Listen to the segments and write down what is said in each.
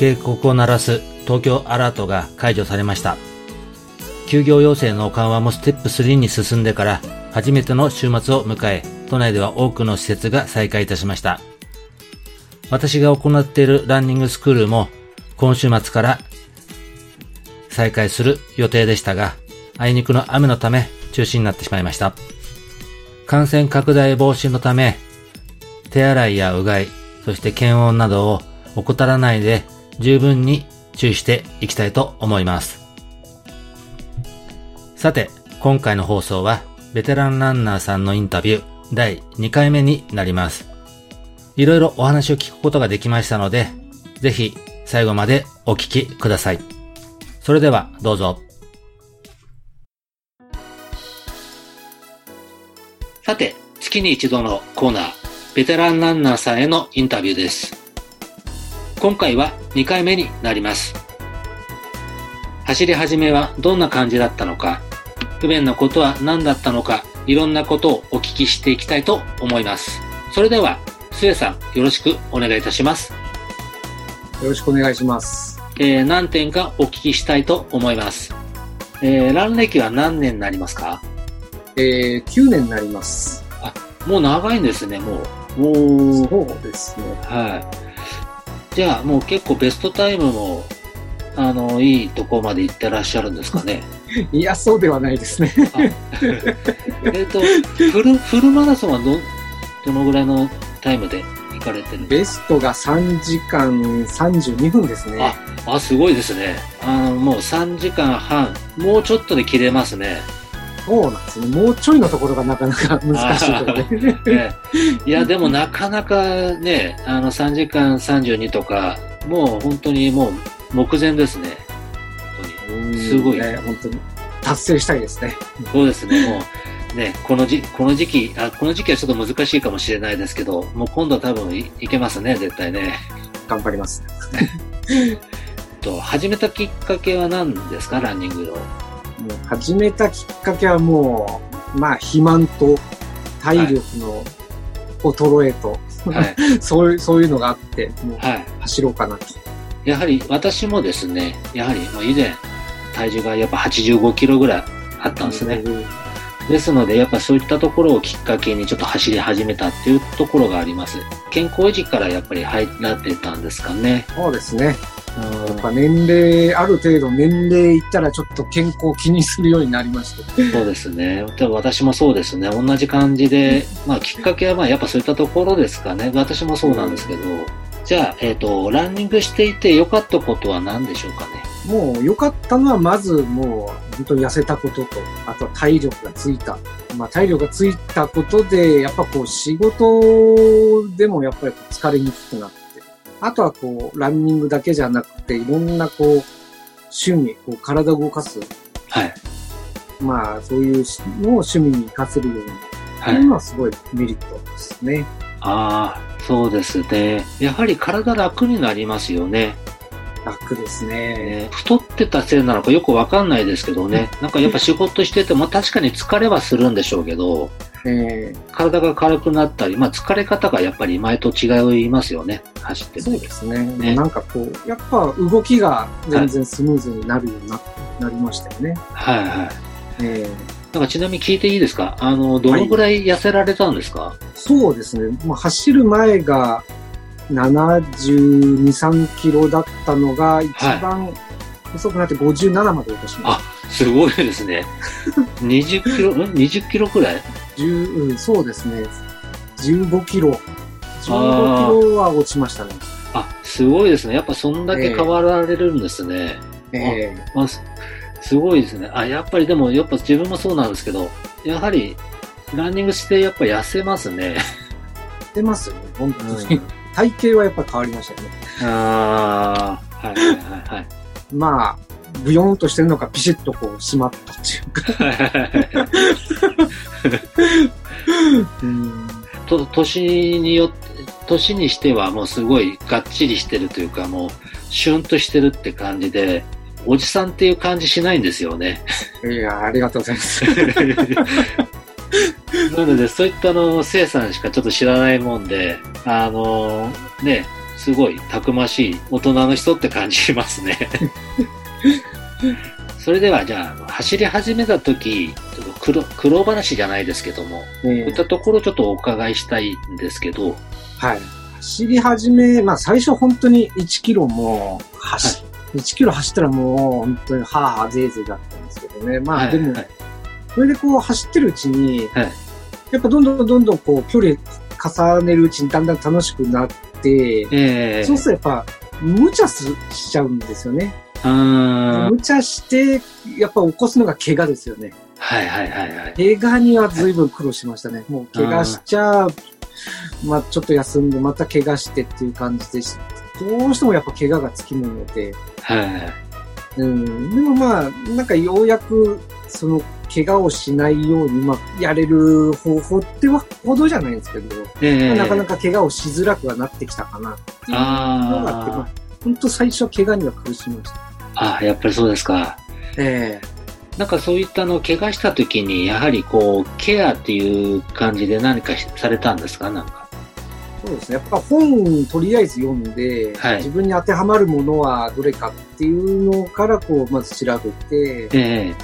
警告を鳴らす東京アラートが解除されました休業要請の緩和もステップ3に進んでから初めての週末を迎え都内では多くの施設が再開いたしました私が行っているランニングスクールも今週末から再開する予定でしたが、あいにくの雨のため中止になってしまいました。感染拡大防止のため、手洗いやうがい、そして検温などを怠らないで十分に注意していきたいと思います。さて、今回の放送はベテランランナーさんのインタビュー第2回目になります。いろいろお話を聞くことができましたので、ぜひ最後までお聞きください。それではどうぞ。さて、月に一度のコーナー、ベテランランナーさんへのインタビューです。今回は2回目になります。走り始めはどんな感じだったのか、不便なことは何だったのか、いろんなことをお聞きしていきたいと思います。それでは、スエさん、よろしくお願いいたします。よろしくお願いします。えー、何点かお聞きしたいと思います。えー、ラン歴は何年になりますか？えー、9年になります。あ、もう長いんですね、もう。もう、そうですね。はい。じゃあ、もう結構ベストタイムも、あの、いいとこまで行ってらっしゃるんですかね。いや、そうではないですね。えっと、フル、フルマラソンはど、どのぐらいのタイムで行かれてるベストが3時間32分ですね。あ、あすごいですね。あの、もう3時間半、もうちょっとで切れますね。そうなんですね。もうちょいのところがなかなか難しいところで、ね。いや、でもなかなかね、あの3時間32とか、もう本当にもう目前ですね。本当に。すごい。ね、本当に達成したいですね。そうですね。もうね、このじ、この時期、あ、この時期はちょっと難しいかもしれないですけど、もう今度は多分いいけますね、絶対ね。頑張ります。と、始めたきっかけは何ですか、ランニングを。もう始めたきっかけはもう、まあ、肥満と体力の衰えと、はい、そういう、そういうのがあって、もう走ろうかなと。やはり私もですね、やはり以前、体重がやっぱ85キロぐらいあったんですね。ですので、やっぱそういったところをきっかけにちょっと走り始めたっていうところがあります。健康維持からやっぱり入らってたんですかね。そうですね。やっぱ年齢、ある程度年齢いったらちょっと健康を気にするようになりました。そうですね。私もそうですね。同じ感じで、まあきっかけはまあやっぱそういったところですかね。私もそうなんですけど。じゃあ、えっ、ー、と、ランニングしていて良かったことは何でしょうかね？もう良かったのはまずもう本当に痩せたことと、あとは体力がついた。まあ体力がついたことで、やっぱこう仕事でもやっぱり疲れにくくなって、あとはこうランニングだけじゃなくて、いろんなこう趣味、こう体を動かす。はい。まあそういうのを趣味に活かせるように。はい。いうのはすごいメリットですね。ああ、そうですね。やはり体楽になりますよね。楽ですね。太ってたせいなのかよくわかんないですけどね。なんかやっぱ仕事してても確かに疲れはするんでしょうけど、えー、体が軽くなったり、まあ疲れ方がやっぱり前と違いますよね。走ってそうですね。ねなんかこう、やっぱ動きが全然スムーズになるようにな,、なりましたよね。はいはい。えーなんかちなみに聞いていいですか？あの、どのぐらい痩せられたんですか、はい、そうですね。まあ、走る前が72、3キロだったのが、一番遅くなって57まで落としました。あ、すごいですね。20キロ、20キロくらい？うん、そうですね。15キロ。15キロは落ちましたね。あ、すごいですね。やっぱそんだけ変わられるんですね。えええー、まあ、すごいですね。あ、やっぱりでも、やっぱ自分もそうなんですけど、やはり、ランニングしてやっぱ痩せますね。痩せますよね、本当に。うん体型はやっぱ変わりましたね。ああ、はいはいはいはい。まあ、ブヨーンとしてるのかピシッとこう締まったっていうか。う んと年によって、年にしてはもうすごいがっちりしてるというか、もうシュンとしてるって感じで、おじさんっていう感じしないんですよね。いや、ありがとうございます。なので、そういったあの、生さんしかちょっと知らないもんで、あの、ね、すごいたくましい大人の人って感じしますね。それでは、じゃあ、走り始めた時、ちょっと苦労苦労話じゃないですけども、こういったところちょっとお伺いしたいんですけど、はい。走り始め、まあ最初本当に1キロも走、1キロ走ったらもう本当にはぁはぁぜいぜいだったんですけどね。まあ、はいでも、はいそれでこう走ってるうちに、はいやっぱどんどんどんどんこう距離重ねるうちにだんだん楽しくなって、ええそうするとやっぱ無茶すしちゃうんですよね。無茶して、やっぱ起こすのが怪我ですよね。はいはいはいはい。怪我には随分苦労しましたね。もう怪我しちゃ、まあちょっと休んでまた怪我してっていう感じでしどうしてもやっぱ怪我がつきもので、はい。うん、でもまあなんかようやくその怪我をしないように、まあやれる方法ってはほどじゃないんですけど、ええなかなか怪我をしづらくはなってきたかなっていうのがあって、まああ本当最初は怪我には苦しみました。あ、あやっぱりそうですか。えなんかそういったの、怪我した時に、やはりこう、ケアっていう感じで何かしされたんですか？なんか。えそうですね。やっぱ本とりあえず読んで、はい自分に当てはまるものはどれかっていうのからこうまず調べて、え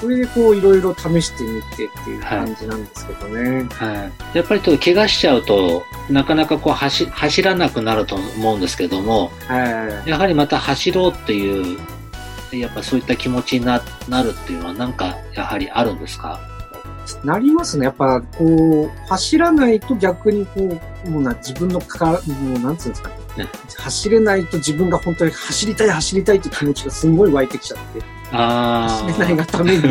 それでこういろいろ試してみてっていう感じなんですけどね。えはい。やっぱりちょっと怪我しちゃうと、なかなかこう走、走らなくなると思うんですけども、はい。やはりまた走ろうっていう、やっぱそういった気持ちにななるっていうのはなんかやはりあるんですか？なりますね。やっぱこう、走らないと逆にこう、もうな自分のかか、もうなんつうんですか？ね。ね走れないと自分が本当に走りたい走りたいっていう気持ちがすんごい湧いてきちゃって、あ走れないがために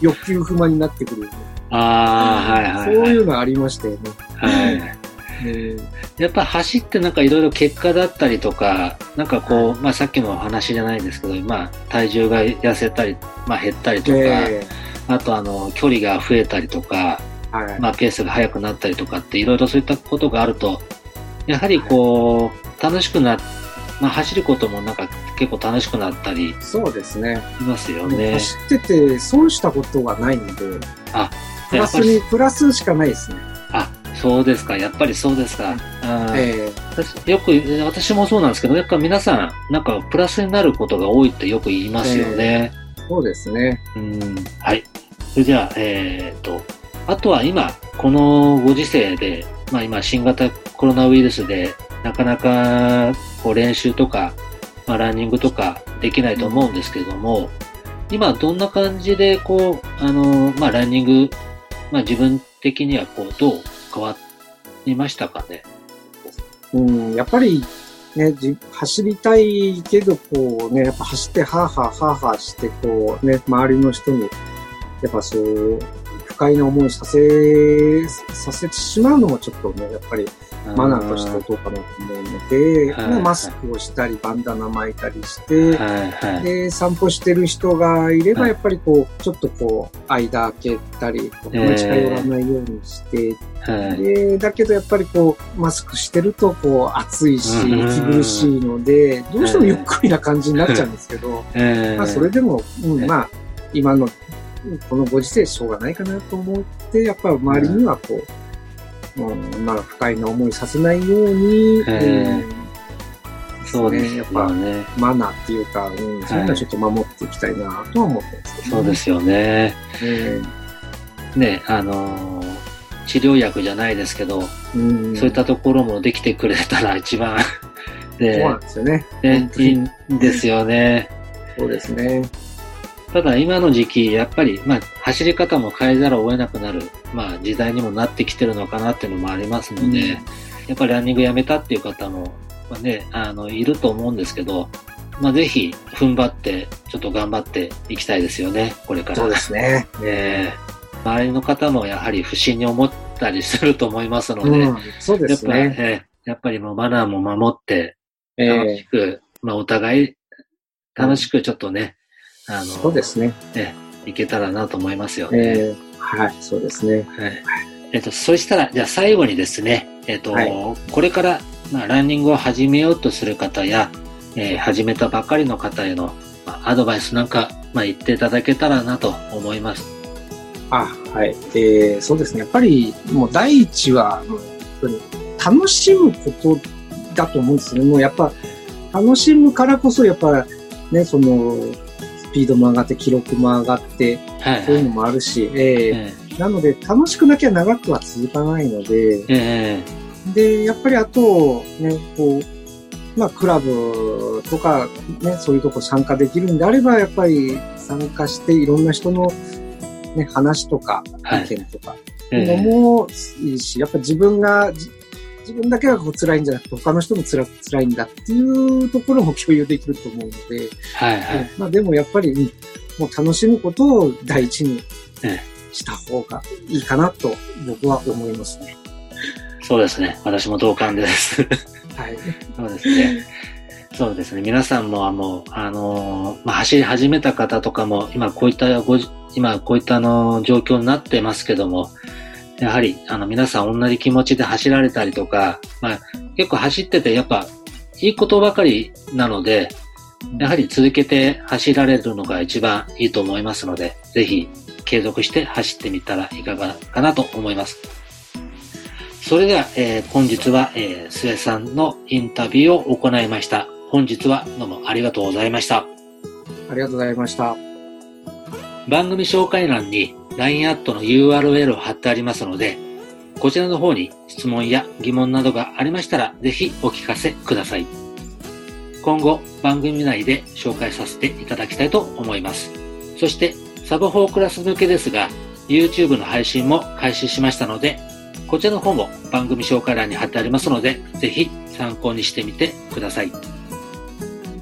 欲求不満になってくる。あ、ああ、はいはい、はい。そういうのありましたよね。はい。うんやっぱ走ってなんかいろいろ結果だったりとか、なんかこう、まあさっきの話じゃないですけど、まあ体重が痩せたり、まあ減ったりとか、えあとあの、距離が増えたりとか、えはい。まあペースが速くなったりとかっていろいろそういったことがあると、やはりこう、楽しくな、まあ走ることもなんか結構楽しくなったりそうですね。しますよね。走ってて損したことがないので、あ、プラスに、プラスしかないですね。あ、そうですか。やっぱりそうですか。え私よく、私もそうなんですけど、やっぱ皆さん、なんかプラスになることが多いってよく言いますよね。えそうですね。うん。はい。それじゃあ、えーっと、あとは今、このご時世で、まあ今、新型コロナウイルスで、なかなか、こう練習とか、まあランニングとかできないと思うんですけれども、今どんな感じで、こう、あの、まあランニング、まあ自分的にはこう、どう変わりましたかね？うん、やっぱり、ね、じ走りたいけど、こうね、やっぱ走って、はぁはぁはぁはぁして、こうね、周りの人に、やっぱそう、不快な思いさせ、させてしまうのもちょっとね、やっぱりマナーとしてどうかなと思うので、はマスクをしたり、バンダナ巻いたりして、はいはい。で、散歩してる人がいれば、はい。やっぱりこう、ちょっとこう、間開けたり、こうあんまり近寄らないようにして、はい。で、だけどやっぱりこう、マスクしてると、こう、暑いし、うん息苦しいので、どうしてもゆっくりな感じになっちゃうんですけど、えーまあ、それでも、うんねまあ、今の、このご時世しょうがないかなと思って、やっぱ周りにはこう、うん、まあ、不快な思いさせないように、そうですよやっぱ、ね。マナーっていうか、うん、そういうのはちょっと守っていきたいなとは思ってますけど、そうですよね。えね、あのー治療薬じゃないですけど、えうん、そういったところもできてくれたら一番、そうでなん、ですよね。ねいいんですよね。そうですね。ただ今の時期、やっぱり、まあ、走り方も変えざるを得なくなる、まあ、時代にもなってきてるのかなっていうのもありますので、うんやっぱりランニングやめたっていう方も、まあね、あの、いると思うんですけど、まあ、ぜひ、踏ん張って、ちょっと頑張っていきたいですよね、これから。そうですね。ね周りの方もやはり不審に思ったりすると思いますので、うん、そうでやっぱり、すね。えーやっぱりもうマナーも守って、え楽えしく、まあ、お互い楽しくちょっとね、あの、そうですね。ね、いけたらなと思いますよね。えーはい、そうですね。はい。えっと、そしたら、じゃあ最後にですね、えっと、はいこれから、まあ、ランニングを始めようとする方や、えー始めたばかりの方への、まあ、アドバイスなんか、まあ、言っていただけたらなと思います。あ、はい。えーそうですね。やっぱり、もう第一は、もう本当に楽しむことだと思うんですね。もうやっぱ、楽しむからこそ、やっぱ、ね、その、スピードも上がって、記録も上がって、はい、そういうのはい。もあるし、ええ。ーなので、楽しくなきゃ長くは続かないので、ーえ。で、やっぱりあと、ね、こう、まあ、クラブとか、ね、そういうとこ参加できるんであれば、やっぱり参加していろんな人の、ね、話とか、はい。意見とか、ーえ。いもいいし、やっぱ自分が、じ自分だけがこう辛いんじゃなくて、他の人も辛辛いんだっていうところも共有できると思うので、ーはい、はい。まあでもやっぱり、うんもう楽しむことを第一にえした方がいいかなと僕は思いますね。そうですね。私も同感です。はい。そうですね。そうですね。皆さんも、あの、あの、まあ、走り始めた方とかも、今こういったごじ、今こういったあの、状況になってますけども、やはり、あの、皆さん同じ気持ちで走られたりとか、まあ、結構走ってて、やっぱ、いいことばかりなので、やはり続けて走られるのが一番いいと思いますので、ぜひ継続して走ってみたらいかがかなと思います。それでは、えー本日は、えー、末さんのインタビューを行いました。本日はどうもありがとうございました。ありがとうございました。番組紹介欄に LINE アットの URL を貼ってありますので、こちらの方に質問や疑問などがありましたら、ぜひお聞かせください。今後、番組内で紹介させていただきたいと思います。そして、サブ4クラス向けですが、YouTube の配信も開始しましたので、こちらの方も番組紹介欄に貼ってありますので、ぜひ参考にしてみてください。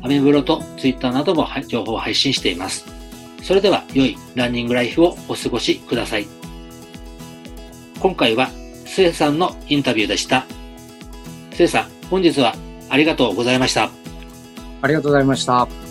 アメブロと Twitter なども情報を配信しています。それでは良いランニングライフをお過ごしください。今回は、スエさんのインタビューでした。スエさん、本日はありがとうございました。ありがとうございました。